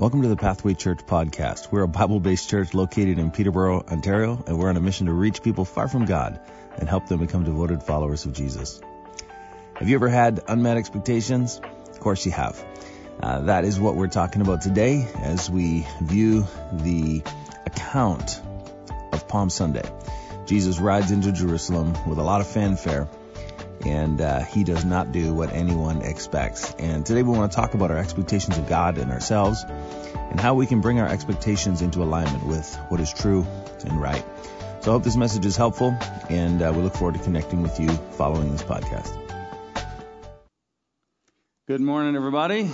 Welcome to the Pathway Church podcast. We're a Bible based church located in Peterborough, Ontario, and we're on a mission to reach people far from God and help them become devoted followers of Jesus. Have you ever had unmet expectations? Of course you have. Uh, that is what we're talking about today as we view the account of Palm Sunday. Jesus rides into Jerusalem with a lot of fanfare and uh, he does not do what anyone expects. And today we want to talk about our expectations of God and ourselves and how we can bring our expectations into alignment with what is true and right. So I hope this message is helpful, and uh, we look forward to connecting with you following this podcast. Good morning, everybody.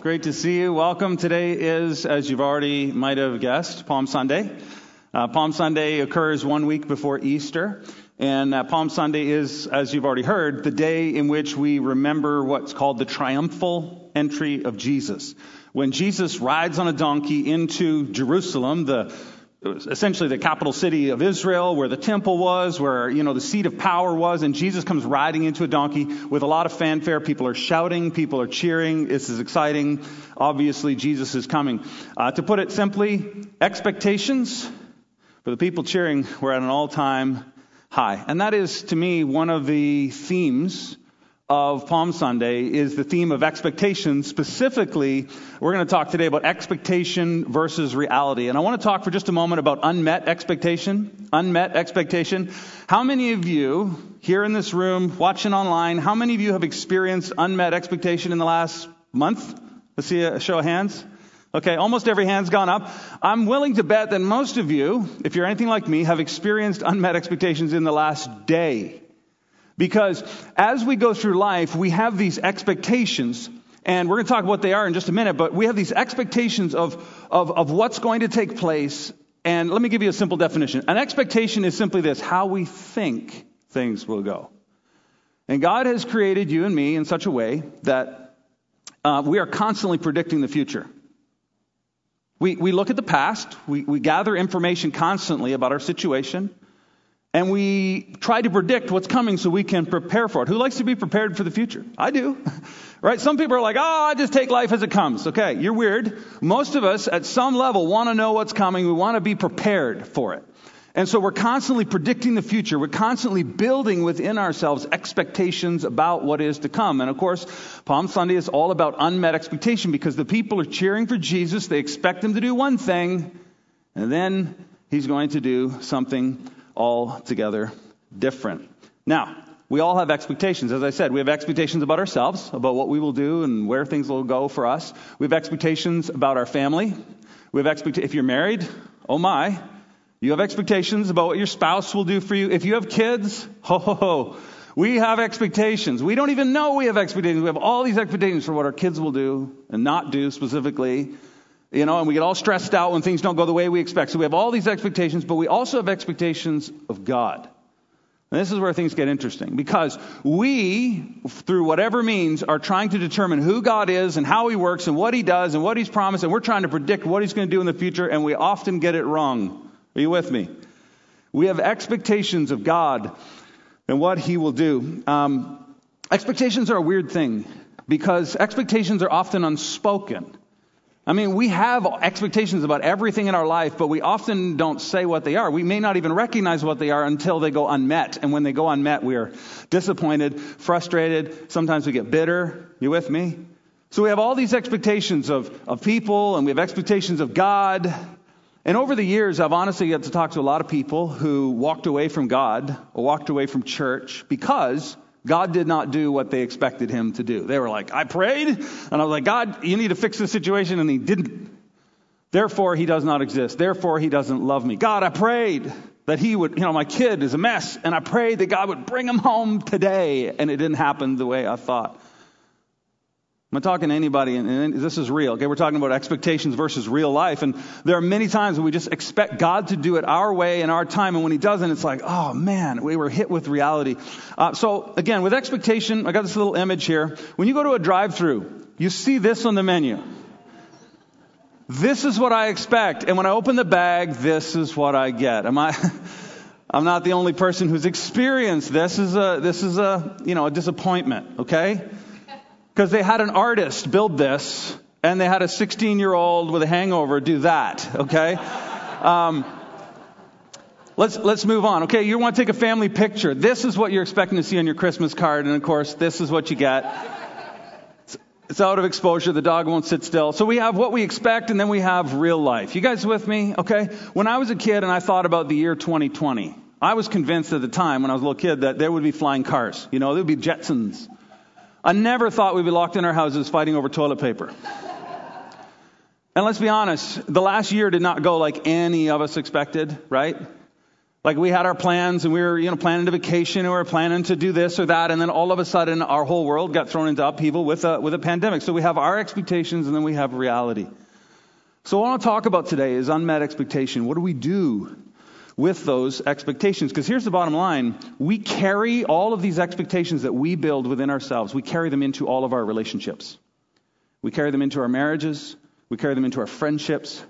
Great to see you. Welcome. Today is, as you've already might have guessed, Palm Sunday. Uh, Palm Sunday occurs one week before Easter. And uh, Palm Sunday is, as you've already heard, the day in which we remember what's called the triumphal entry of Jesus. When Jesus rides on a donkey into Jerusalem, the essentially the capital city of Israel, where the temple was, where you know the seat of power was, and Jesus comes riding into a donkey with a lot of fanfare. People are shouting, people are cheering. This is exciting. Obviously, Jesus is coming. Uh, to put it simply, expectations for the people cheering were at an all-time high. And that is, to me, one of the themes of Palm Sunday is the theme of expectation. Specifically, we're going to talk today about expectation versus reality. And I want to talk for just a moment about unmet expectation. Unmet expectation. How many of you here in this room, watching online, how many of you have experienced unmet expectation in the last month? Let's see a show of hands. Okay, almost every hand's gone up. I'm willing to bet that most of you, if you're anything like me, have experienced unmet expectations in the last day. Because as we go through life, we have these expectations, and we're going to talk about what they are in just a minute, but we have these expectations of, of, of what's going to take place. And let me give you a simple definition. An expectation is simply this how we think things will go. And God has created you and me in such a way that uh, we are constantly predicting the future. We, we look at the past, we, we gather information constantly about our situation, and we try to predict what's coming so we can prepare for it. Who likes to be prepared for the future? I do. right? Some people are like, oh, I just take life as it comes. Okay, you're weird. Most of us at some level want to know what's coming. We want to be prepared for it. And so we're constantly predicting the future. We're constantly building within ourselves expectations about what is to come. And of course, Palm Sunday is all about unmet expectation because the people are cheering for Jesus. They expect him to do one thing, and then he's going to do something altogether different. Now, we all have expectations. As I said, we have expectations about ourselves, about what we will do and where things will go for us. We have expectations about our family. We have expect- if you're married, oh my, you have expectations about what your spouse will do for you. If you have kids, ho ho ho. We have expectations. We don't even know we have expectations. We have all these expectations for what our kids will do and not do specifically. You know, and we get all stressed out when things don't go the way we expect. So we have all these expectations, but we also have expectations of God. And this is where things get interesting because we, through whatever means, are trying to determine who God is and how He works and what He does and what He's promised, and we're trying to predict what He's going to do in the future, and we often get it wrong. Are you with me? We have expectations of God and what He will do. Um, expectations are a weird thing because expectations are often unspoken. I mean, we have expectations about everything in our life, but we often don't say what they are. We may not even recognize what they are until they go unmet. And when they go unmet, we are disappointed, frustrated. Sometimes we get bitter. You with me? So we have all these expectations of, of people, and we have expectations of God. And over the years, I've honestly got to talk to a lot of people who walked away from God or walked away from church because God did not do what they expected him to do. They were like, I prayed, and I was like, God, you need to fix the situation, and he didn't. Therefore, he does not exist. Therefore, he doesn't love me. God, I prayed that he would, you know, my kid is a mess, and I prayed that God would bring him home today, and it didn't happen the way I thought. I'm not talking to anybody, and this is real. Okay, we're talking about expectations versus real life, and there are many times when we just expect God to do it our way in our time, and when He doesn't, it's like, oh man, we were hit with reality. Uh, so again, with expectation, I got this little image here. When you go to a drive-through, you see this on the menu. This is what I expect, and when I open the bag, this is what I get. Am I? I'm not the only person who's experienced this. Is a this is a you know a disappointment. Okay. Because they had an artist build this, and they had a 16 year old with a hangover do that, okay? Um, let's, let's move on, okay? You want to take a family picture. This is what you're expecting to see on your Christmas card, and of course, this is what you get. It's, out of exposure. The dog won't sit still. So we have what we expect, and then we have real life. You guys with me? Okay? When I was a kid and I thought about the year 2020, I was convinced at the time when I was a little kid that there would be flying cars. You know, there would be Jetsons. I never thought we'd be locked in our houses fighting over toilet paper. And let's be honest, the last year did not go like any of us expected, right? Like we had our plans and we were, you know, planning a vacation and we were planning to do this or that, and then all of a sudden our whole world got thrown into upheaval with a with a pandemic. So we have our expectations and then we have reality. So what I want to talk about today is unmet expectation. What do we do with those expectations? Because here's the bottom line: we carry all of these expectations that we build within ourselves. We carry them into all of our relationships. We carry them into our marriages. We carry them into our friendships.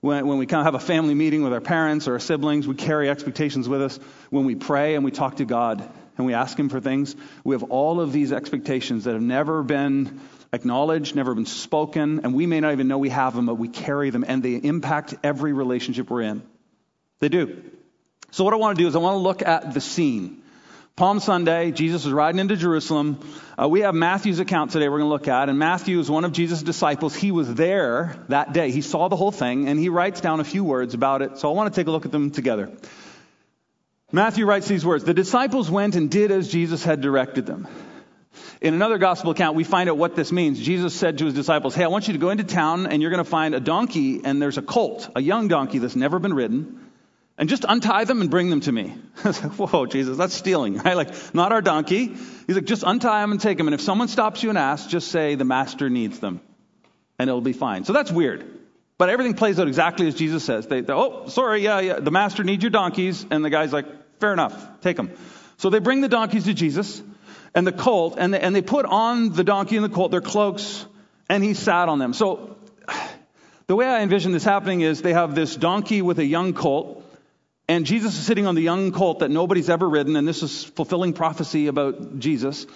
When, when we kind of have a family meeting with our parents or our siblings, we carry expectations with us. When we pray and we talk to God and we ask Him for things, we have all of these expectations that have never been acknowledged, never been spoken, and we may not even know we have them, but we carry them and they impact every relationship we're in. They do. So, what I want to do is I want to look at the scene. Palm Sunday, Jesus is riding into Jerusalem. Uh, we have Matthew's account today we're going to look at, and Matthew is one of Jesus' disciples. He was there that day. He saw the whole thing, and he writes down a few words about it. So I want to take a look at them together. Matthew writes these words The disciples went and did as Jesus had directed them. In another gospel account, we find out what this means. Jesus said to his disciples, Hey, I want you to go into town, and you're going to find a donkey, and there's a colt, a young donkey that's never been ridden and just untie them and bring them to me. I was like, whoa, Jesus, that's stealing, right? Like, not our donkey. He's like, just untie them and take them. And if someone stops you and asks, just say, the master needs them. And it'll be fine. So that's weird. But everything plays out exactly as Jesus says. They, oh, sorry, yeah, yeah, the master needs your donkeys. And the guy's like, fair enough, take them. So they bring the donkeys to Jesus and the colt, and they, and they put on the donkey and the colt their cloaks, and he sat on them. So the way I envision this happening is they have this donkey with a young colt and Jesus is sitting on the young colt that nobody's ever ridden, and this is fulfilling prophecy about Jesus.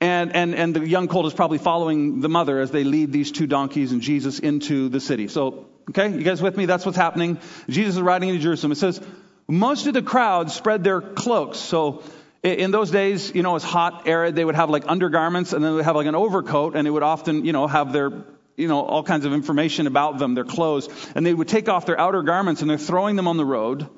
And, and, and the young colt is probably following the mother as they lead these two donkeys and Jesus into the city. So, okay, you guys with me? That's what's happening. Jesus is riding into Jerusalem. It says, most of the crowd spread their cloaks. So, in those days, you know, it's hot, arid, they would have like undergarments and then they would have like an overcoat and they would often, you know, have their, you know, all kinds of information about them, their clothes. And they would take off their outer garments and they're throwing them on the road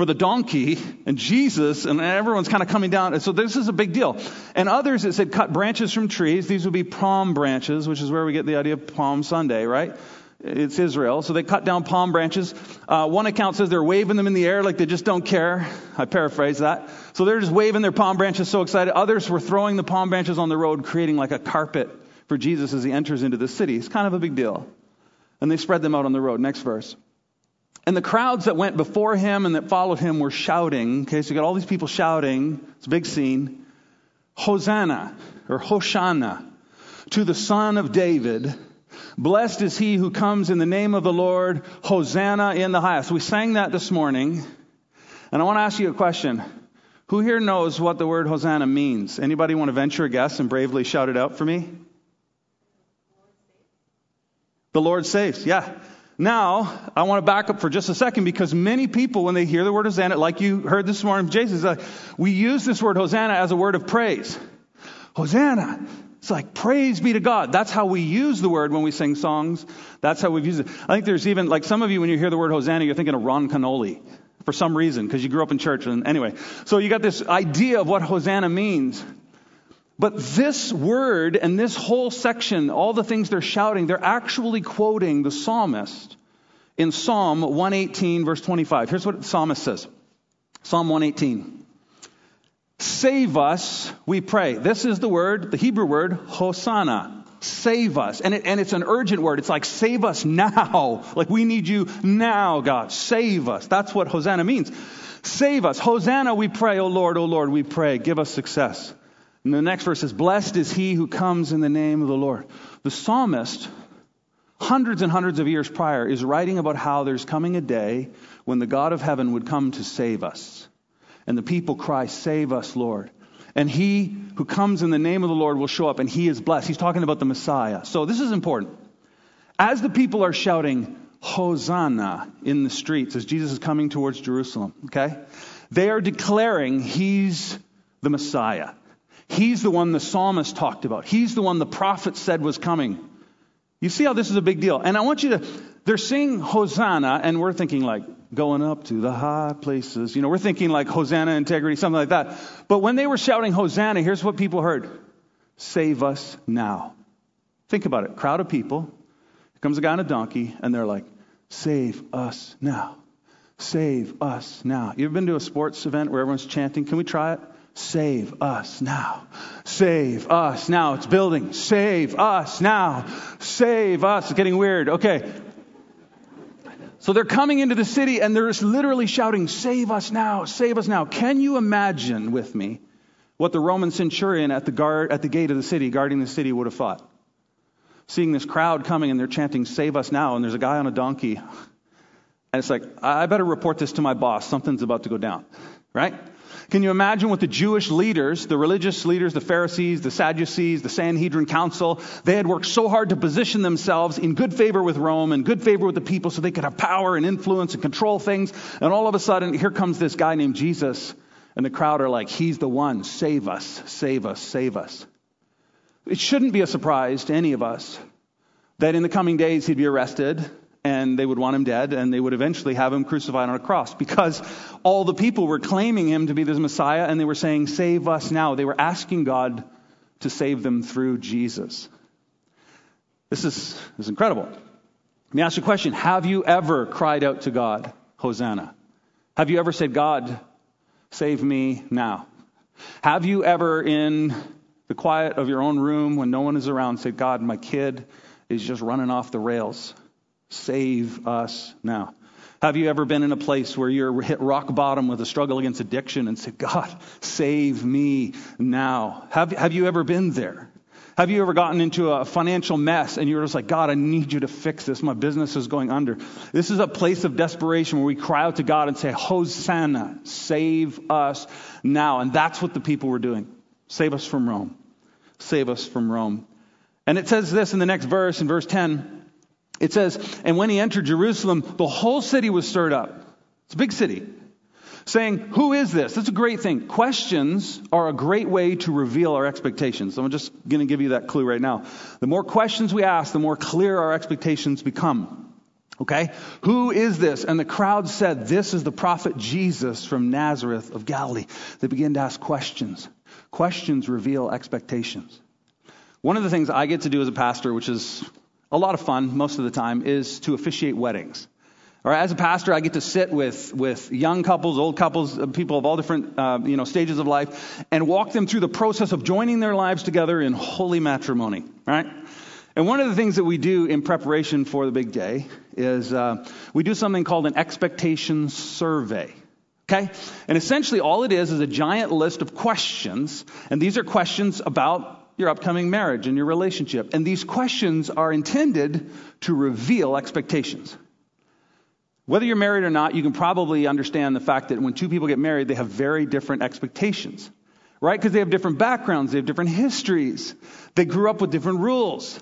for the donkey and Jesus, and everyone's kind of coming down. And so this is a big deal. And others, it said cut branches from trees. These would be palm branches, which is where we get the idea of Palm Sunday, right? It's Israel. So they cut down palm branches. Uh, one account says they're waving them in the air like they just don't care. I paraphrase that. So they're just waving their palm branches so excited. Others were throwing the palm branches on the road, creating like a carpet for Jesus as he enters into the city. It's kind of a big deal. And they spread them out on the road. Next verse. And the crowds that went before him and that followed him were shouting. Okay, so you got all these people shouting. It's a big scene. Hosanna or Hoshana to the Son of David. Blessed is he who comes in the name of the Lord. Hosanna in the highest. We sang that this morning. And I want to ask you a question. Who here knows what the word Hosanna means? Anybody want to venture a guess and bravely shout it out for me? The Lord saves. Yeah. Now, I want to back up for just a second because many people, when they hear the word Hosanna, like you heard this morning Jason, we use this word Hosanna as a word of praise. Hosanna. It's like, praise be to God. That's how we use the word when we sing songs. That's how we've used it. I think there's even, like some of you, when you hear the word Hosanna, you're thinking of Ron Kenoly for some reason because you grew up in church. And anyway, so you got this idea of what Hosanna means. But this word and this whole section, all the things they're shouting, they're actually quoting the psalmist in Psalm 118, verse 25. Here's what the psalmist says Psalm 118. Save us, we pray. This is the word, the Hebrew word, Hosanna. Save us. And, it, and it's an urgent word. It's like, save us now. Like, we need you now, God. Save us. That's what Hosanna means. Save us. Hosanna, we pray. O Lord, O Lord, we pray. Give us success. And the next verse says, Blessed is he who comes in the name of the Lord. The psalmist, hundreds and hundreds of years prior, is writing about how there's coming a day when the God of heaven would come to save us. And the people cry, Save us, Lord. And he who comes in the name of the Lord will show up, and he is blessed. He's talking about the Messiah. So this is important. as the people are shouting, Hosanna in the streets as Jesus is coming towards Jerusalem, okay? They are declaring he's the Messiah. He's the one the psalmist talked about. He's the one the prophet said was coming. You see how this is a big deal. And I want you to, they're singing Hosanna, and we're thinking like, going up to the high places. You know, we're thinking like Hosanna, integrity, something like that. But when they were shouting Hosanna, here's what people heard Save us now. Think about it. Crowd of people. Here comes a guy on a donkey, and they're like, Save us now. Save us now. You ever been to a sports event where everyone's chanting? Can we try it? Save us now. Save us now. It's building. Save us now. Save us. It's getting weird. Okay. So they're coming into the city and they're literally shouting, Save us now. Save us now. Can you imagine with me what the Roman centurion at the, guard, at the gate of the city, guarding the city, would have thought? Seeing this crowd coming and they're chanting, Save us now. And there's a guy on a donkey. And it's like, I better report this to my boss. Something's about to go down. Right? Can you imagine what the Jewish leaders, the religious leaders, the Pharisees, the Sadducees, the Sanhedrin Council, they had worked so hard to position themselves in good favor with Rome and good favor with the people so they could have power and influence and control things. And all of a sudden, here comes this guy named Jesus, and the crowd are like, He's the one. Save us, save us, save us. It shouldn't be a surprise to any of us that in the coming days he'd be arrested and they would want him dead, and they would eventually have him crucified on a cross because all the people were claiming him to be the Messiah, and they were saying, Save us now. They were asking God to save them through Jesus. This is, this is incredible. Let me ask you a question Have you ever cried out to God, Hosanna? Have you ever said, God, save me now? Have you ever, in the quiet of your own room when no one is around, said, God, my kid is just running off the rails? Save us now. Have you ever been in a place where you're hit rock bottom with a struggle against addiction and said, God, save me now? Have, have you ever been there? Have you ever gotten into a financial mess and you're just like, God, I need you to fix this. My business is going under. This is a place of desperation where we cry out to God and say, Hosanna, save us now. And that's what the people were doing. Save us from Rome. Save us from Rome. And it says this in the next verse, in verse 10. It says, and when he entered Jerusalem, the whole city was stirred up. It's a big city. Saying, who is this? That's a great thing. Questions are a great way to reveal our expectations. So I'm just going to give you that clue right now. The more questions we ask, the more clear our expectations become. Okay? Who is this? And the crowd said, This is the prophet Jesus from Nazareth of Galilee. They began to ask questions. Questions reveal expectations. One of the things I get to do as a pastor, which is a lot of fun most of the time is to officiate weddings. Or as a pastor, I get to sit with, with young couples, old couples, uh, people of all different uh, you know stages of life, and walk them through the process of joining their lives together in holy matrimony. Right? And one of the things that we do in preparation for the big day is uh, we do something called an expectation survey. Okay? And essentially, all it is is a giant list of questions, and these are questions about your upcoming marriage and your relationship. And these questions are intended to reveal expectations. Whether you're married or not, you can probably understand the fact that when two people get married, they have very different expectations, right? Because they have different backgrounds, they have different histories, they grew up with different rules.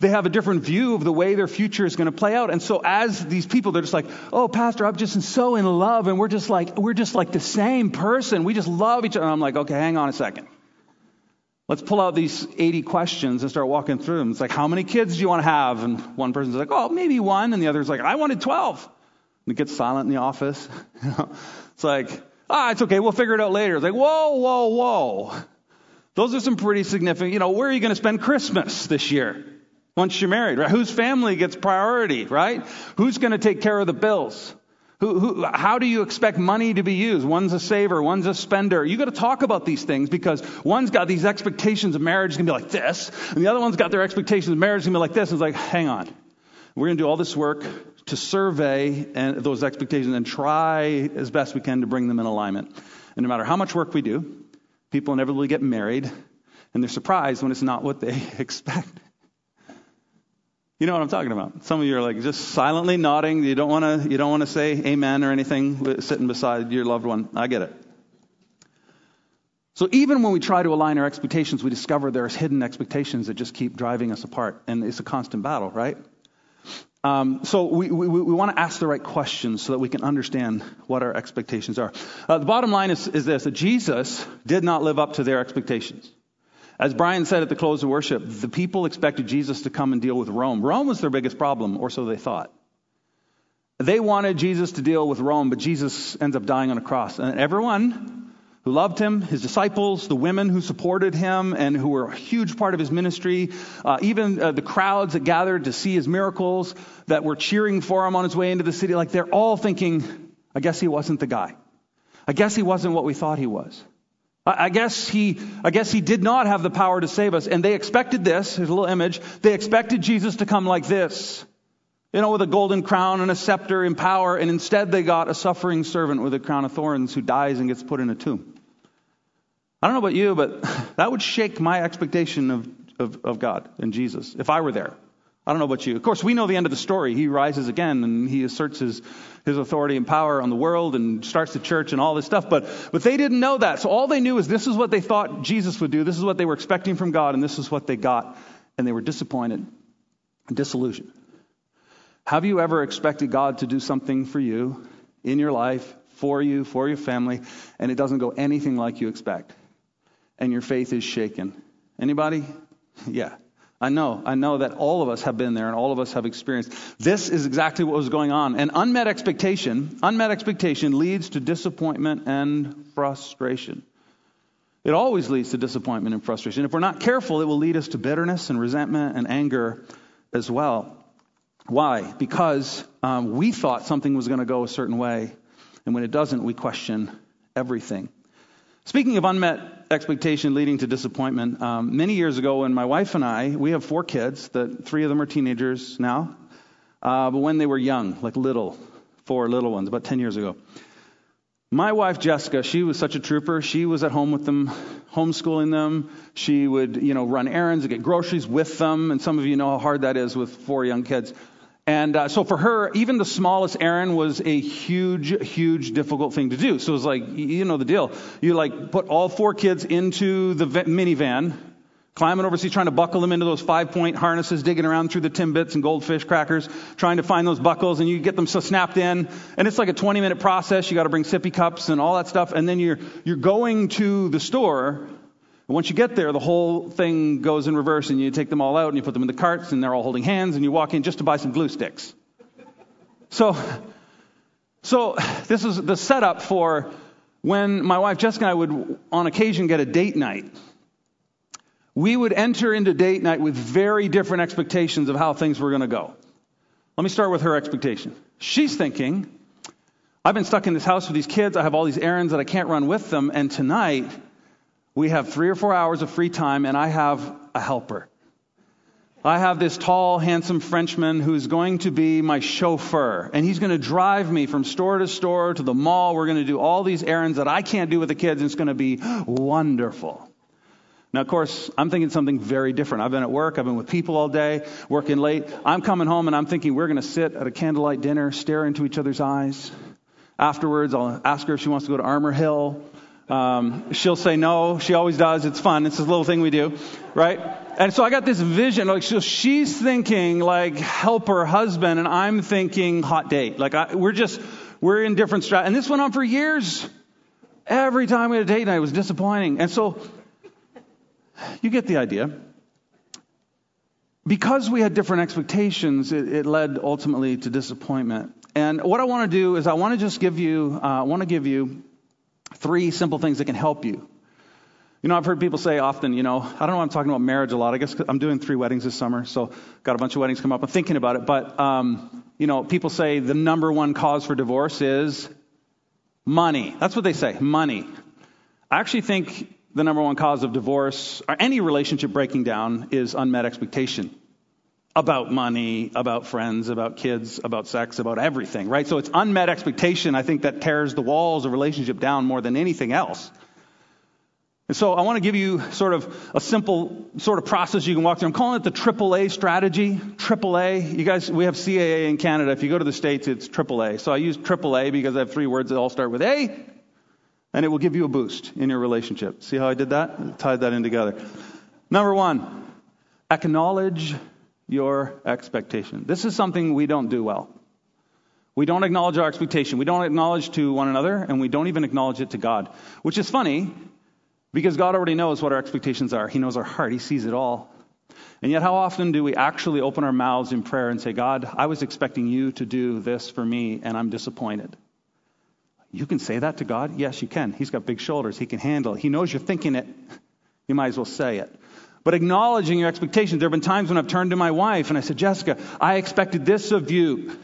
They have a different view of the way their future is going to play out. And so as these people, they're just like, oh, pastor, I'm just so in love. And we're just like, we're just like the same person. We just love each other. And I'm like, okay, hang on a second. Let's pull out these 80 questions and start walking through them. It's like, how many kids do you want to have? And one person's like, oh, maybe one. And the other's like, I wanted 12. And it gets silent in the office. it's like, ah, it's okay. We'll figure it out later. It's like, whoa, whoa, whoa. Those are some pretty significant, you know, where are you going to spend Christmas this year? Once you're married, right? Whose family gets priority, right? Who's going to take care of the bills? Who, who, how do you expect money to be used? One's a saver, one's a spender. You got to talk about these things because one's got these expectations of marriage is going to be like this, and the other one's got their expectations of marriage is going to be like this. And it's like, hang on. We're going to do all this work to survey and those expectations and try as best we can to bring them in alignment. And no matter how much work we do, people inevitably get married and they're surprised when it's not what they expect. You know what I'm talking about. Some of you are like just silently nodding. You don't want to. You don't want to say amen or anything sitting beside your loved one. I get it. So even when we try to align our expectations, we discover there's hidden expectations that just keep driving us apart, and it's a constant battle, right? Um, so we, we, we want to ask the right questions so that we can understand what our expectations are. Uh, the bottom line is, is this, that Jesus did not live up to their expectations. As Brian said at the close of worship, the people expected Jesus to come and deal with Rome. Rome was their biggest problem, or so they thought. They wanted Jesus to deal with Rome, but Jesus ends up dying on a cross. And everyone who loved him, his disciples, the women who supported him and who were a huge part of his ministry, uh, even uh, the crowds that gathered to see his miracles, that were cheering for him on his way into the city, like they're all thinking, I guess he wasn't the guy. I guess he wasn't what we thought he was. I guess he, I guess he did not have the power to save us. And they expected this. Here's a little image. They expected Jesus to come like this you know, with a golden crown and a scepter in power, and instead they got a suffering servant with a crown of thorns who dies and gets put in a tomb. I don't know about you, but that would shake my expectation of, of, of God and Jesus if I were there. I don't know about you. Of course, we know the end of the story. He rises again and he asserts his, his authority and power on the world and starts the church and all this stuff. But, but they didn't know that. So all they knew is this is what they thought Jesus would do. This is what they were expecting from God, and this is what they got. And they were disappointed and disillusioned. Have you ever expected God to do something for you in your life, for you, for your family, and it doesn't go anything like you expect? And your faith is shaken. Anybody? Yeah. I know, I know that all of us have been there and all of us have experienced. This is exactly what was going on. And unmet expectation, unmet expectation leads to disappointment and frustration. It always leads to disappointment and frustration. If we're not careful, it will lead us to bitterness and resentment and anger as well. Why? Because um, we thought something was going to go a certain way, and when it doesn't, we question everything. Speaking of unmet expectation leading to disappointment, um, many years ago, when my wife and I, we have four kids, that three of them are teenagers now, uh, but when they were young, like little, four little ones, about 10 years ago. My wife Jessica, she was such a trooper. She was at home with them, homeschooling them. She would, you know, run errands and get groceries with them. And some of you know how hard that is with four young kids. And uh, so for her, even the smallest errand was a huge, huge, difficult thing to do. So it was like, you know the deal. You like put all four kids into the minivan, climbing over, overseas, trying to buckle them into those five point harnesses, digging around through the Timbits and goldfish crackers, trying to find those buckles, and you get them so snapped in. And it's like a 20 minute process. You got to bring sippy cups and all that stuff. And then you're, you're going to the store once you get there, the whole thing goes in reverse, and you take them all out and you put them in the carts, and they're all holding hands, and you walk in just to buy some glue sticks. So, so this is the setup for when my wife Jessica and I would, on occasion, get a date night. We would enter into date night with very different expectations of how things were going to go. Let me start with her expectation. She's thinking, I've been stuck in this house with these kids. I have all these errands that I can't run with them, and tonight we have three or four hours of free time, and I have a helper. I have this tall, handsome Frenchman who's going to be my chauffeur, and he's going to drive me from store to store to the mall. We're going to do all these errands that I can't do with the kids, and it's going to be wonderful. Now, of course, I'm thinking something very different. I've been at work, I've been with people all day, working late. I'm coming home and I'm thinking we're going to sit at a candlelight dinner, stare into each other's eyes. Afterwards, I'll ask her if she wants to go to Armour Hill. Um, she'll say no. She always does. It's fun. It's this little thing we do, right? And so I got this vision. Like so she's thinking like help her husband, and I'm thinking hot date. Like I, we're just we're in different strat. And this went on for years. Every time we had a date night, it was disappointing. And so you get the idea. Because we had different expectations, it, it led ultimately to disappointment. And what I want to do is I want to just give you, uh, I want to give you Three simple things that can help you. You know, I've heard people say often, you know, I don't know why I'm talking about marriage a lot. I guess I'm doing three weddings this summer, so got a bunch of weddings come up. I'm thinking about it. But, um, you know, people say the number one cause for divorce is money. That's what they say, money. I actually think the number one cause of divorce or any relationship breaking down is unmet expectation about money, about friends, about kids, about sex, about everything, right? So it's unmet expectation, I think, that tears the walls of relationship down more than anything else. And so I want to give you sort of a simple sort of process you can walk through. I'm calling it the AAA strategy. AAA. You guys, we have CAA in Canada. If you go to the States, it's AAA. So I use AAA because I have three words that all start with A, and it will give you a boost in your relationship. See how I did that? I tied that in together. Number one, acknowledge your expectation. This is something we don't do well. We don't acknowledge our expectation. We don't acknowledge to one another, and we don't even acknowledge it to God, which is funny because God already knows what our expectations are. He knows our heart, He sees it all. And yet, how often do we actually open our mouths in prayer and say, God, I was expecting you to do this for me, and I'm disappointed? You can say that to God? Yes, you can. He's got big shoulders. He can handle it. He knows you're thinking it. You might as well say it. But acknowledging your expectations. There have been times when I've turned to my wife and I said, Jessica, I expected this of you.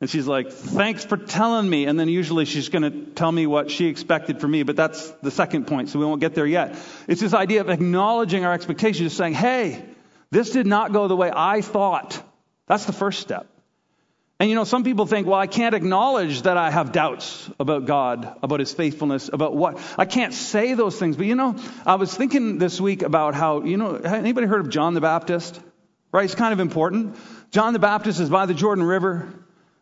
And she's like, thanks for telling me. And then usually she's going to tell me what she expected from me, but that's the second point, so we won't get there yet. It's this idea of acknowledging our expectations, just saying, hey, this did not go the way I thought. That's the first step. And you know, some people think, well, I can't acknowledge that I have doubts about God, about His faithfulness, about what. I can't say those things. But you know, I was thinking this week about how, you know, anybody heard of John the Baptist? Right? It's kind of important. John the Baptist is by the Jordan River.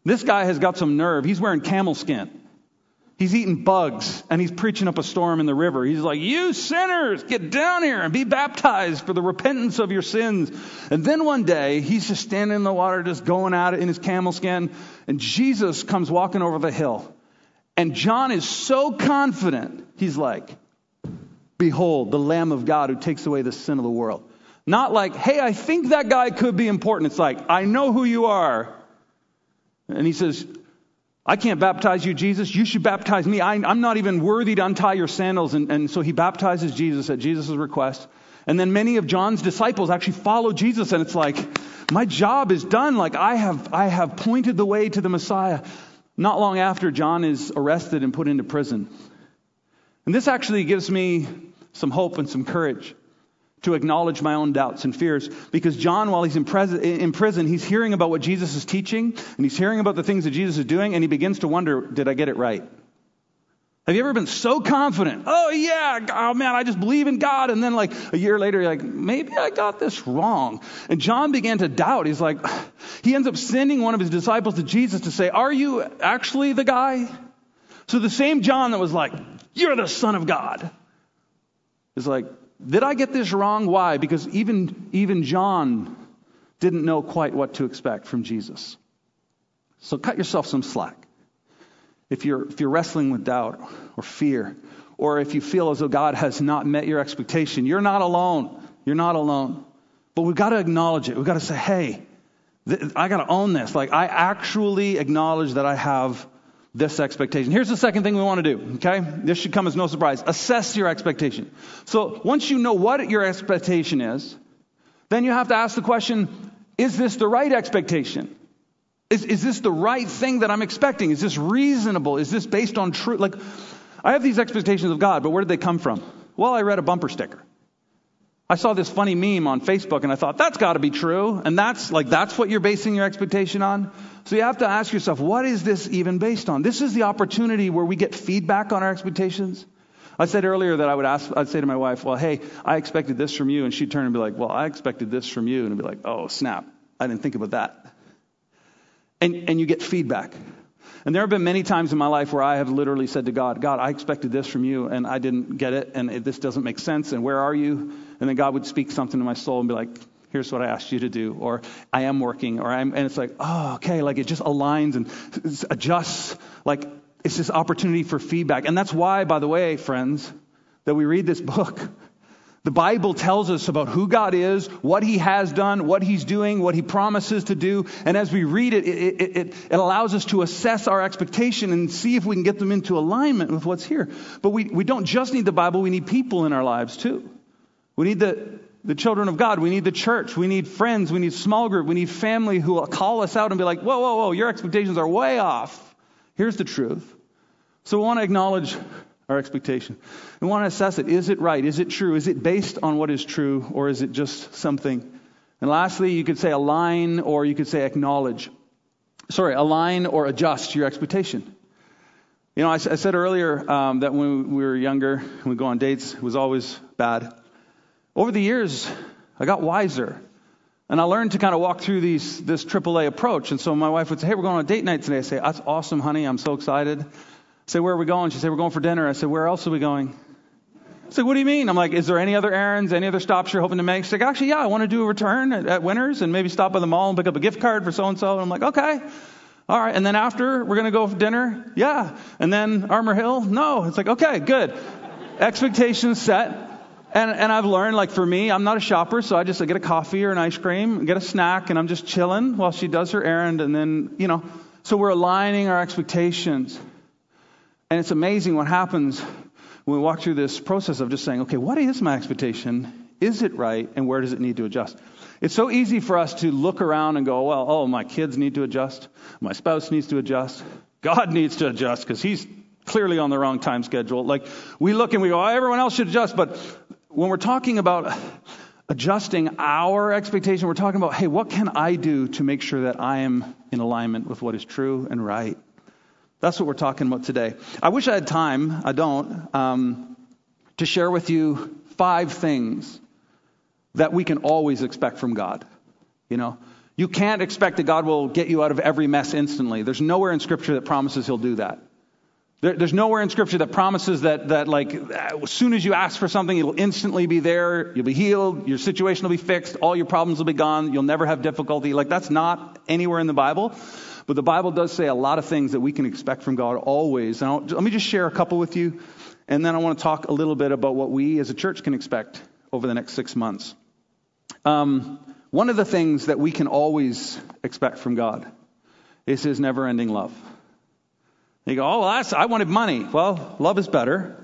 This guy has got some nerve. He's wearing camel skin. He's eating bugs and he's preaching up a storm in the river. He's like, You sinners, get down here and be baptized for the repentance of your sins. And then one day, he's just standing in the water, just going out in his camel skin. And Jesus comes walking over the hill. And John is so confident, he's like, Behold, the Lamb of God who takes away the sin of the world. Not like, Hey, I think that guy could be important. It's like, I know who you are. And he says, I can't baptize you, Jesus. You should baptize me. I, am not even worthy to untie your sandals. And, and so he baptizes Jesus at Jesus' request. And then many of John's disciples actually follow Jesus. And it's like, my job is done. Like, I have, I have pointed the way to the Messiah. Not long after, John is arrested and put into prison. And this actually gives me some hope and some courage to acknowledge my own doubts and fears. Because John, while he's in, in, prison, he's hearing about what Jesus is teaching, and he's hearing about the things that Jesus is doing, and he begins to wonder, did I get it right? Have you ever been so confident? Oh, yeah, oh man, I just believe in God. And then, like, a year later, you're like, maybe I got this wrong. And John began to doubt. He's like, he ends up sending one of his disciples to Jesus to say, Are you actually the guy? So the same John that was like, You're the Son of God, is like, did I get this wrong? Why? Because even, even John didn't know quite what to expect from Jesus. So cut yourself some slack. If you're, if you're wrestling with doubt or fear, or if you feel as though God has not met your expectation, you're not alone. You're not alone. But we've got to acknowledge it. We've got to say, hey, th- I got to own this. Like, I actually acknowledge that I have this expectation. Here's the second thing we want to do, okay? This should come as no surprise. Assess your expectation. So once you know what your expectation is, then you have to ask the question, is this the right expectation? Is, is this the right thing that I'm expecting? Is this reasonable? Is this based on truth? Like, I have these expectations of God, but where did they come from? Well, I read a bumper sticker. I saw this funny meme on Facebook and I thought, that's got to be true. And that's like, that's what you're basing your expectation on. So you have to ask yourself, what is this even based on? This is the opportunity where we get feedback on our expectations. I said earlier that I would ask, I'd say to my wife, well, hey, I expected this from you. And she'd turn and be like, well, I expected this from you. And I'd be like, oh, snap. I didn't think about that. And, and you get feedback. And there have been many times in my life where I have literally said to God, God, I expected this from you and I didn't get it and it, this doesn't make sense and where are you? And then God would speak something to my soul and be like, here's what I asked you to do, or I am working, or I'm, and it's like, oh, okay, like it just aligns and adjusts. Like it's this opportunity for feedback. And that's why, by the way, friends, that we read this book. The Bible tells us about who God is, what He has done, what He's doing, what He promises to do. And as we read it, it, it, it, allows us to assess our expectation and see if we can get them into alignment with what's here. But we, we don't just need the Bible, we need people in our lives too. We need the, the children of God. We need the church. We need friends. We need small group. We need family who will call us out and be like, whoa, whoa, whoa, your expectations are way off. Here's the truth. So we want to acknowledge our expectation. We want to assess it. Is it right? Is it true? Is it based on what is true, or is it just something? And lastly, you could say align, or you could say acknowledge. Sorry, align or adjust your expectation. You know, I, I said earlier um, that when we were younger and we go on dates, it was always bad. Over the years, I got wiser. And I learned to kind of walk through these, this AAA approach. And so my wife would say, Hey, we're going on a date night today. I say, That's awesome, honey. I'm so excited I say, Where are we going? She said, We're going for dinner. I said, Where else are we going? It's like, what do you mean? I'm like, is there any other errands, any other stops you're hoping to make? She's like, actually, yeah, I want to do a return at, at Winners and maybe stop by the mall and pick up a gift card for so and so. And I'm like, okay. All right. And then after, we're going to go for dinner? Yeah. And then Armour Hill? No. It's like, okay, good. Expectations set. And, and I've learned, like for me, I'm not a shopper, so I just I get a coffee or an ice cream, get a snack, and I'm just chilling while she does her errand. And then, you know, so we're aligning our expectations. And it's amazing what happens when we walk through this process of just saying, okay, what is my expectation? Is it right? And where does it need to adjust? It's so easy for us to look around and go, well, oh, my kids need to adjust. My spouse needs to adjust. God needs to adjust because he's clearly on the wrong time schedule. Like we look and we go, oh, everyone else should adjust. But when we're talking about adjusting our expectation, we're talking about, hey, what can I do to make sure that I am in alignment with what is true and right? That's what we're talking about today. I wish I had time, I don't, um, to share with you five things that we can always expect from God. You know, you can't expect that God will get you out of every mess instantly. There's nowhere in Scripture that promises He'll do that. There, there's nowhere in Scripture that promises that, that, like, as soon as you ask for something, it'll instantly be there. You'll be healed. Your situation will be fixed. All your problems will be gone. You'll never have difficulty. Like, that's not anywhere in the Bible. But the Bible does say a lot of things that we can expect from God always. And let me just share a couple with you. And then I want to talk a little bit about what we as a church can expect over the next six months. Um, one of the things that we can always expect from God is His never ending love. You go, oh, well, I wanted money. Well, love is better.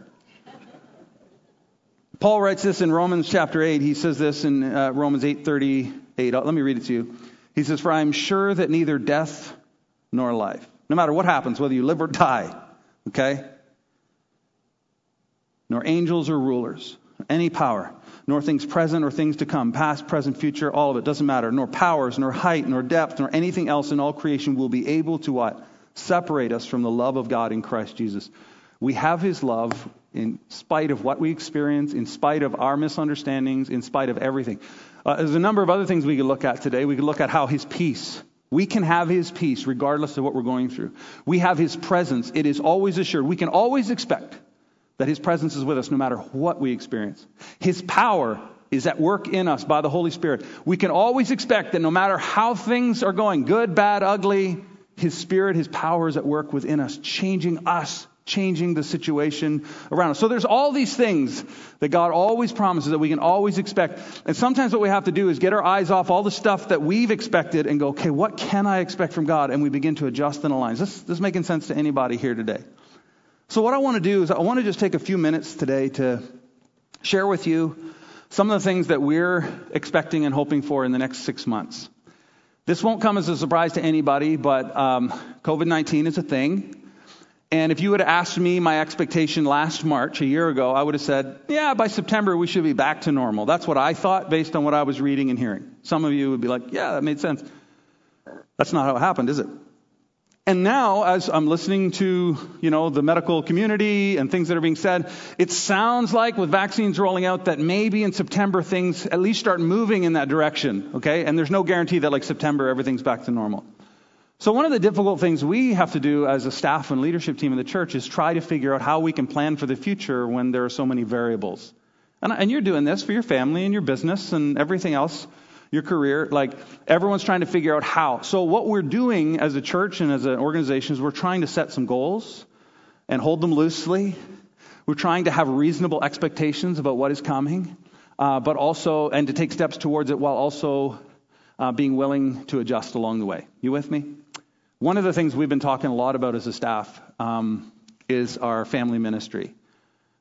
Paul writes this in Romans chapter 8. He says this in uh, Romans 8:38. Let me read it to you. He says, "For I am sure that neither death nor life, no matter what happens, whether you live or die, okay, nor angels or rulers, any power, nor things present or things to come, past, present, future, all of it doesn't matter, nor powers, nor height, nor depth, nor anything else in all creation will be able to what? Separate us from the love of God in Christ Jesus. We have His love in spite of what we experience, in spite of our misunderstandings, in spite of everything. Uh, there's a number of other things we could look at today. We could look at how His peace. We can have His peace regardless of what we're going through. We have His presence. It is always assured. We can always expect that His presence is with us no matter what we experience. His power is at work in us by the Holy Spirit. We can always expect that no matter how things are going, good, bad, ugly, his Spirit, His power is at work within us, changing us, changing the situation around us. So there's all these things that God always promises that we can always expect. And sometimes what we have to do is get our eyes off all the stuff that we've expected and go, okay, what can I expect from God? And we begin to adjust and align. Is this, this making sense to anybody here today? So what I want to do is I want to just take a few minutes today to share with you some of the things that we're expecting and hoping for in the next six months. This won't come as a surprise to anybody, but um, COVID 19 is a thing. And if you have asked me my expectation last March, a year ago, I would have said, yeah, by September we should be back to normal. That's what I thought based on what I was reading and hearing. Some of you would be like, yeah, that made sense. That's not how it happened, is it? And now, as I'm listening to, you know, the medical community and things that are being said, it sounds like with vaccines rolling out that maybe in September things at least start moving in that direction, okay? And there's no guarantee that like September everything's back to normal. So one of the difficult things we have to do as a staff and leadership team in the church is try to figure out how we can plan for the future when there are so many variables. And, and you're doing this for your family and your business and everything else your career. Like everyone's trying to figure out how. So what we're doing as a church and as an organization is we're trying to set some goals and hold them loosely. We're trying to have reasonable expectations about what is coming, uh, but also and to take steps towards it while also uh, being willing to adjust along the way. You with me? One of the things we've been talking a lot about as a staff um, is our family ministry.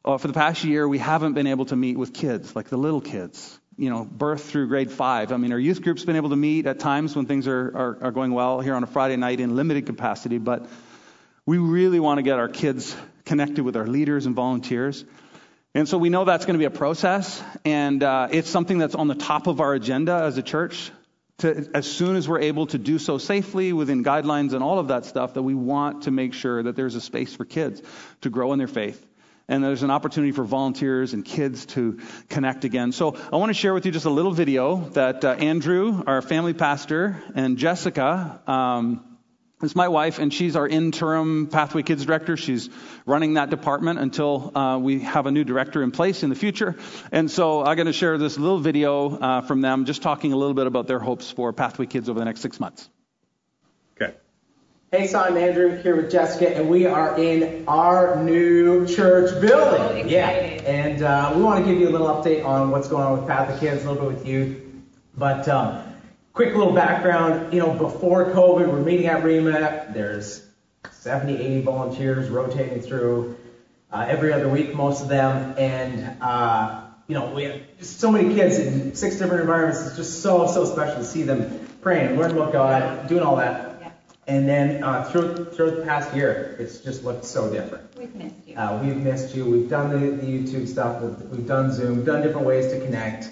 Uh, for the past year, we haven't been able to meet with kids, like the little kids, you know, birth through grade five. I mean, our youth group's been able to meet at times when things are, are, are going well here on a Friday night in limited capacity, but we really want to get our kids connected with our leaders and volunteers. And so we know that's going to be a process, and uh, it's something that's on the top of our agenda as a church. To, as soon as we're able to do so safely within guidelines and all of that stuff, that we want to make sure that there's a space for kids to grow in their faith and there's an opportunity for volunteers and kids to connect again. So I want to share with you just a little video that uh, Andrew, our family pastor, and Jessica, um, It's my wife, and she's our interim Pathway Kids director. She's running that department until uh, we have a new director in place in the future. And so I'm going to share this little video uh, from them, just talking a little bit about their hopes for Pathway Kids over the next six months. Hey, so I'm Andrew here with Jessica, and we are in our new church building. So yeah, and uh, we want to give you a little update on what's going on with Pathway Kids, a little bit with youth. But um, quick little background, you know, before COVID, we're meeting at REMAP. There's 70, 80 volunteers rotating through uh, every other week, most of them. And, uh, you know, we have so many kids in six different environments. It's just so, so special to see them praying, learning about God, doing all that. And then uh, through, through the past year, it's just looked so different. We've missed you. Uh, we've missed you. We've done the, the YouTube stuff. We've, we've done Zoom. We've done different ways to connect.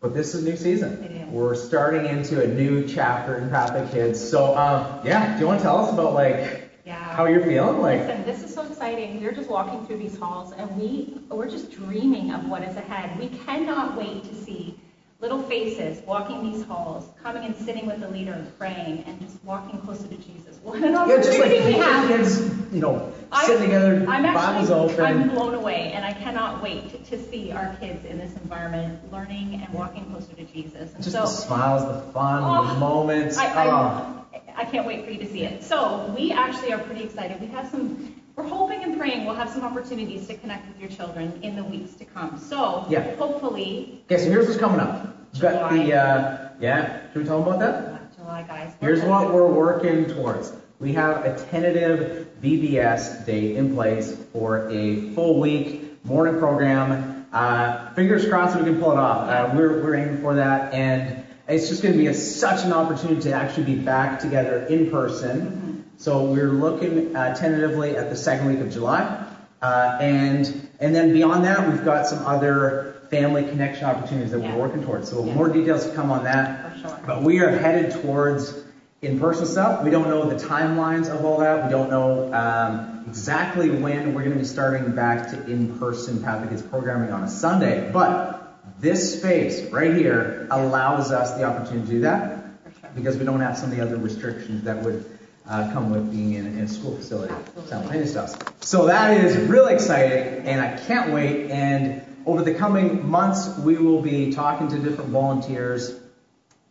But this is a new season. It is. We're starting into a new chapter in Pathway Kids. So, um, yeah, do you want to tell us about like Yeah. how you're feeling? Like, Listen, this is so exciting. We're just walking through these halls and we, we're just dreaming of what is ahead. We cannot wait to see little faces walking these halls, coming and sitting with the leader and praying and just walking closer to Jesus. What an opportunity yeah, just like we have. kids, you know, I'm- sitting together, I'm Bibles actually, open. I'm blown away, and I cannot wait to, see our kids in this environment, learning and walking closer to Jesus. And just so, the smiles, the fun, the Oh, moments. I, I, oh. I can't wait for you to see it. So we actually are pretty excited. We have some, we're hoping and praying we'll have some opportunities to connect with your children in the weeks to come. So Yeah. hopefully, Okay, so here's what's coming up. We've got the, July. uh, yeah, should we tell them about that? July, guys. Here's what we're working towards. We have a tentative VBS date in place for a full week morning program. Uh, fingers crossed we can pull it off. Uh, we're, we're aiming for that, and it's just going to be a, such an opportunity to actually be back together in person. So we're looking uh, tentatively at the second week of July, uh, and and then beyond that, we've got some other family connection opportunities that Yeah. we're working towards. So Yeah. more details to come on that. Sure. But we are headed towards in-person stuff. We don't know the timelines of all that. We don't know um, exactly when we're going to be starting back to in-person Pathway Kids programming on a Sunday. But this space right here allows us the opportunity to do that sure. because we don't have some of the other restrictions that would uh, come with being in, in a school facility, simultaneous stuff. So that is really exciting, and I can't wait. And over the coming months, we will be talking to different volunteers,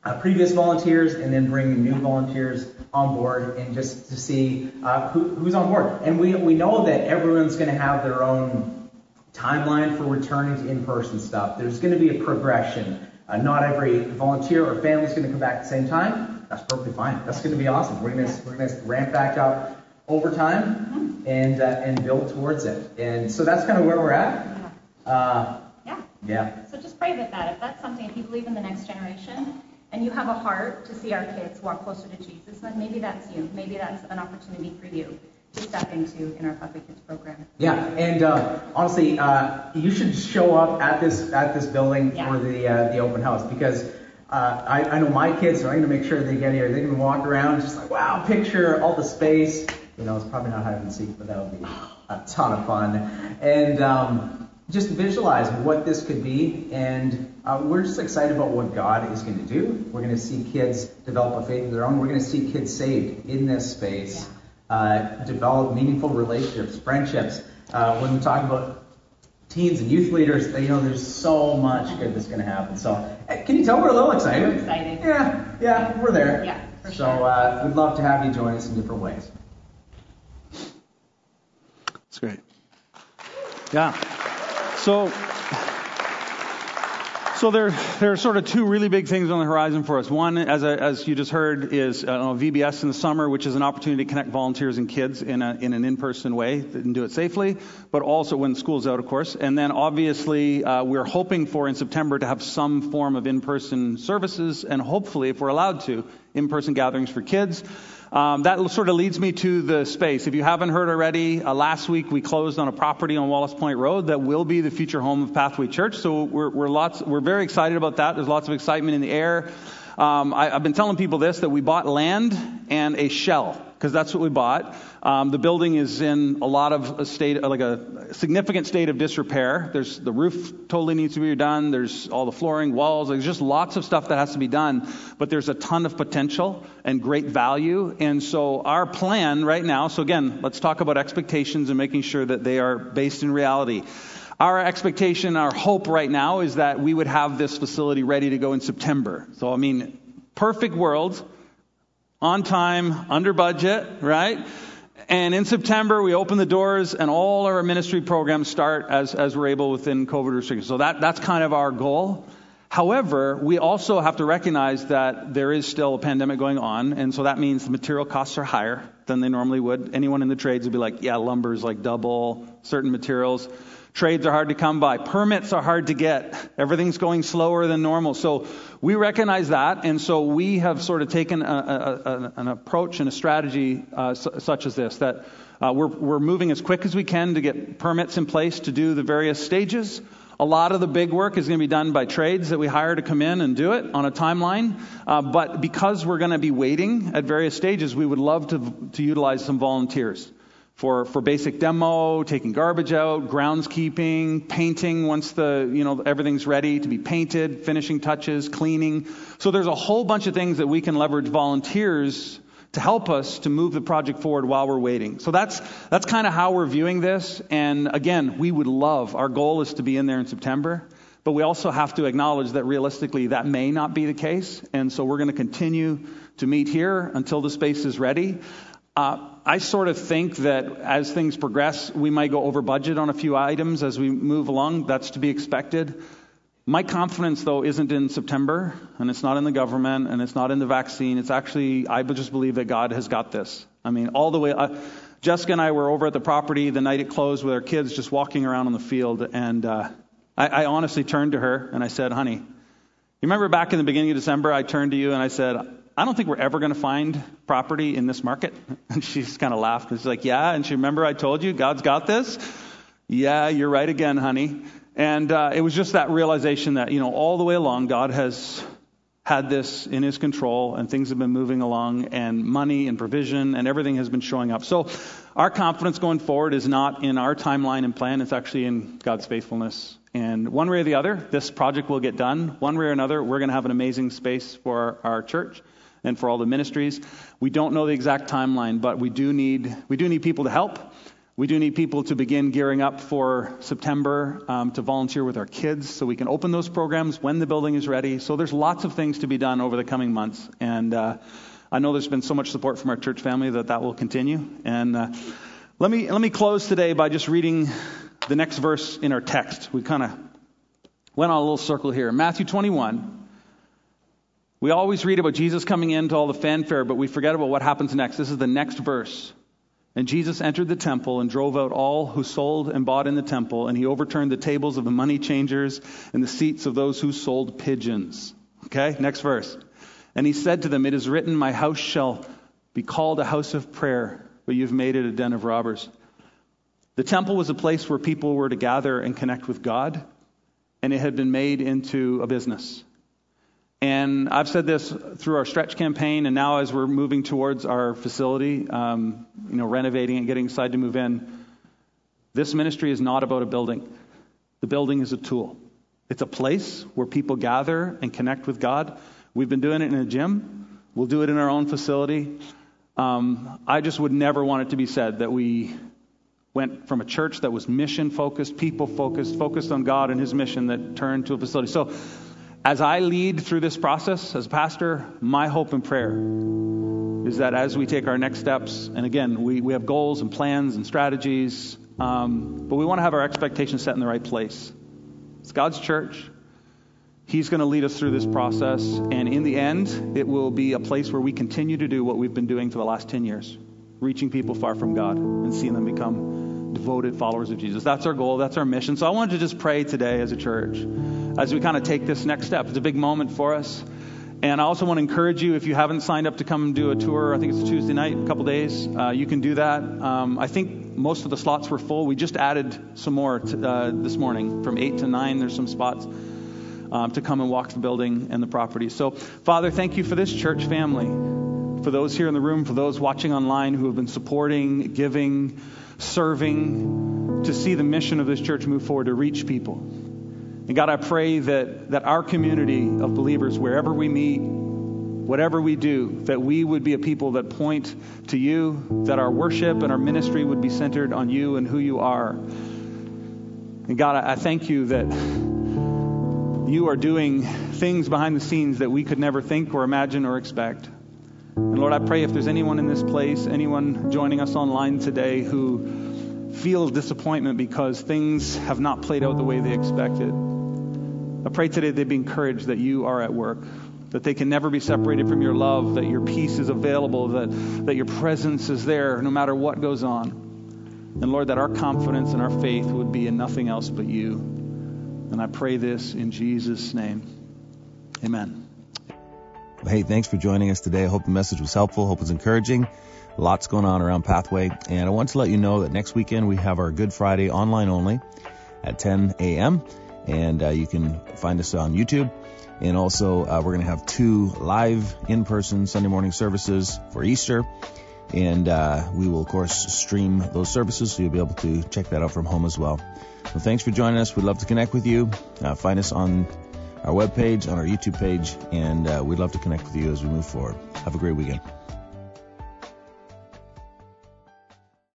uh, previous volunteers, and then bringing new volunteers on board, and just to see uh, who, who's on board. And we we know that everyone's going to have their own timeline for returning to in-person stuff. There's going to be a progression. Uh, not every volunteer or family is going to come back at the same time. That's perfectly fine. That's going to be awesome. We're going to we're going to ramp back up over time and uh, and build towards it. And so that's kind of where we're at. Yeah. Uh, Yeah. yeah. So just pray with that. If that's something, if you believe in the next generation and you have a heart to see our kids walk closer to Jesus, then maybe that's you. Maybe that's an opportunity for you to step into in our Pathway Kids program. Yeah, and uh, honestly, uh, you should show up at this at this building Yeah. for the uh, the open house because uh, I, I know my kids, so I'm going to make sure they get here. They can walk around just like wow, picture all the space. You know, it's probably not hide and seek, but that would be a ton of fun. And um, just visualize what this could be, and uh, we're just excited about what God is going to do. We're going to see kids develop a faith of their own. We're going to see kids saved in this space uh, develop meaningful relationships, friendships. Uh, when we talk about teens and youth leaders, you know, there's so much good that's going to happen. So, eh, can you tell we're a little excited? We're excited. Yeah, yeah, we're there. Yeah, for so, sure. uh, we'd love to have you join us in different ways. That's great. Yeah. So, so there, there are sort of two really big things on the horizon for us. One, as, as you just heard, is uh, VBS in the summer, which is an opportunity to connect volunteers and kids in, a, in an in-person way and do it safely, but also when school's out, of course. And then obviously, uh, we're hoping for in September to have some form of in-person services and hopefully, if we're allowed to, in-person gatherings for kids. Um, that sort of leads me to the space. If you haven't heard already, uh, last week we closed on a property on Wallace Point Road that will be the future home of Pathway Church. So we're, we're lots, we're very excited about that. There's lots of excitement in the air. Um, I, I've been telling people this that we bought land and a shell. Because that's what we bought. Um, the building is in a lot of a state, like a significant state of disrepair. There's the roof totally needs to be redone. There's all the flooring, walls. There's just lots of stuff that has to be done. But there's a ton of potential and great value. And so our plan right now. So again, let's talk about expectations and making sure that they are based in reality. Our expectation, our hope right now is that we would have this facility ready to go in September. So, I mean, perfect world, on time, under budget, right? And in September, we open the doors and all our ministry programs start as, as we're able within COVID restrictions. So that, that's kind of our goal. However, we also have to recognize that there is still a pandemic going on, and so that means the material costs are higher than they normally would. Anyone in the trades would be like, yeah, lumber is like double, certain materials. Trades are hard to come by. Permits are hard to get. Everything's going slower than normal. So we recognize that, and so we have sort of taken a, a, a, an approach and a strategy uh, such as this that uh, we're, we're moving as quick as we can to get permits in place to do the various stages. A lot of the big work is going to be done by trades that we hire to come in and do it on a timeline. Uh, but because we're going to be waiting at various stages, we would love to, to utilize some volunteers for, for basic demo, taking garbage out, groundskeeping, painting once the, you know, everything's ready to be painted, finishing touches, cleaning. So there's a whole bunch of things that we can leverage volunteers to help us to move the project forward while we're waiting. So that's, that's kind of how we're viewing this. And again, we would love, our goal is to be in there in September. But we also have to acknowledge that realistically that may not be the case. And so we're going to continue to meet here until the space is ready. Uh, I sort of think that as things progress, we might go over budget on a few items as we move along. That's to be expected. My confidence, though, isn't in September, and it's not in the government, and it's not in the vaccine. It's actually, I just believe that God has got this. I mean, all the way. Uh, Jessica and I were over at the property the night it closed with our kids, just walking around on the field, and uh, I, I honestly turned to her and I said, "Honey, you remember back in the beginning of December, I turned to you and I said, I don't think we're ever going to find property in this market. And she just kind of laughed. She's like, Yeah. And she remember I told you God's got this? Yeah, you're right again, honey. And uh, it was just that realization that, you know, all the way along, God has had this in his control and things have been moving along and money and provision and everything has been showing up. So our confidence going forward is not in our timeline and plan, it's actually in God's faithfulness. And one way or the other, this project will get done. One way or another, we're going to have an amazing space for our, our church and for all the ministries. We don't know the exact timeline, but we do need we do need people to help. We do need people to begin gearing up for September um, to volunteer with our kids so we can open those programs when the building is ready. So there's lots of things to be done over the coming months. And uh, I know there's been so much support from our church family that that will continue. And uh, let, me, let me close today by just reading the next verse in our text. We kind of went on a little circle here. Matthew 21. We always read about Jesus coming into all the fanfare, but we forget about what happens next. This is the next verse. And Jesus entered the temple and drove out all who sold and bought in the temple, and he overturned the tables of the money changers and the seats of those who sold pigeons. Okay, next verse. And he said to them, It is written, My house shall be called a house of prayer, but you've made it a den of robbers. The temple was a place where people were to gather and connect with God, and it had been made into a business. And I've said this through our stretch campaign, and now as we're moving towards our facility, um, you know, renovating and getting excited to move in, this ministry is not about a building. The building is a tool. It's a place where people gather and connect with God. We've been doing it in a gym. We'll do it in our own facility. Um, I just would never want it to be said that we went from a church that was mission focused, people focused, focused on God and His mission, that turned to a facility. So as I lead through this process as a pastor, my hope and prayer is that as we take our next steps, and again, we, we have goals and plans and strategies, um, but we want to have our expectations set in the right place. It's God's church. He's going to lead us through this process, and in the end, it will be a place where we continue to do what we've been doing for the last 10 years reaching people far from God and seeing them become devoted followers of Jesus. That's our goal, that's our mission. So I wanted to just pray today as a church as we kind of take this next step. It's a big moment for us. And I also want to encourage you, if you haven't signed up to come do a tour, I think it's Tuesday night, a couple days, uh, you can do that. Um, I think most of the slots were full. We just added some more to, uh, this morning from 8 to 9. There's some spots um, to come and walk the building and the property. So, Father, thank you for this church family for those here in the room, for those watching online who have been supporting, giving, serving to see the mission of this church move forward to reach people. And God, I pray that, that our community of believers, wherever we meet, whatever we do, that we would be a people that point to you, that our worship and our ministry would be centered on you and who you are. And God, I thank you that you are doing things behind the scenes that we could never think or imagine or expect. And Lord, I pray if there's anyone in this place, anyone joining us online today who feels disappointment because things have not played out the way they expected, I pray today they'd be encouraged that you are at work, that they can never be separated from your love, that your peace is available, that, that your presence is there no matter what goes on. And Lord, that our confidence and our faith would be in nothing else but you. And I pray this in Jesus' name. Amen. Hey, thanks for joining us today. I hope the message was helpful. Hope it's encouraging. Lots going on around Pathway. And I want to let you know that next weekend we have our Good Friday online only at 10 a.m. And uh, you can find us on YouTube. And also, uh, we're going to have two live in-person Sunday morning services for Easter. And uh, we will, of course, stream those services, so you'll be able to check that out from home as well. Well, thanks for joining us. We'd love to connect with you. Uh, find us on our webpage, on our YouTube page, and uh, we'd love to connect with you as we move forward. Have a great weekend.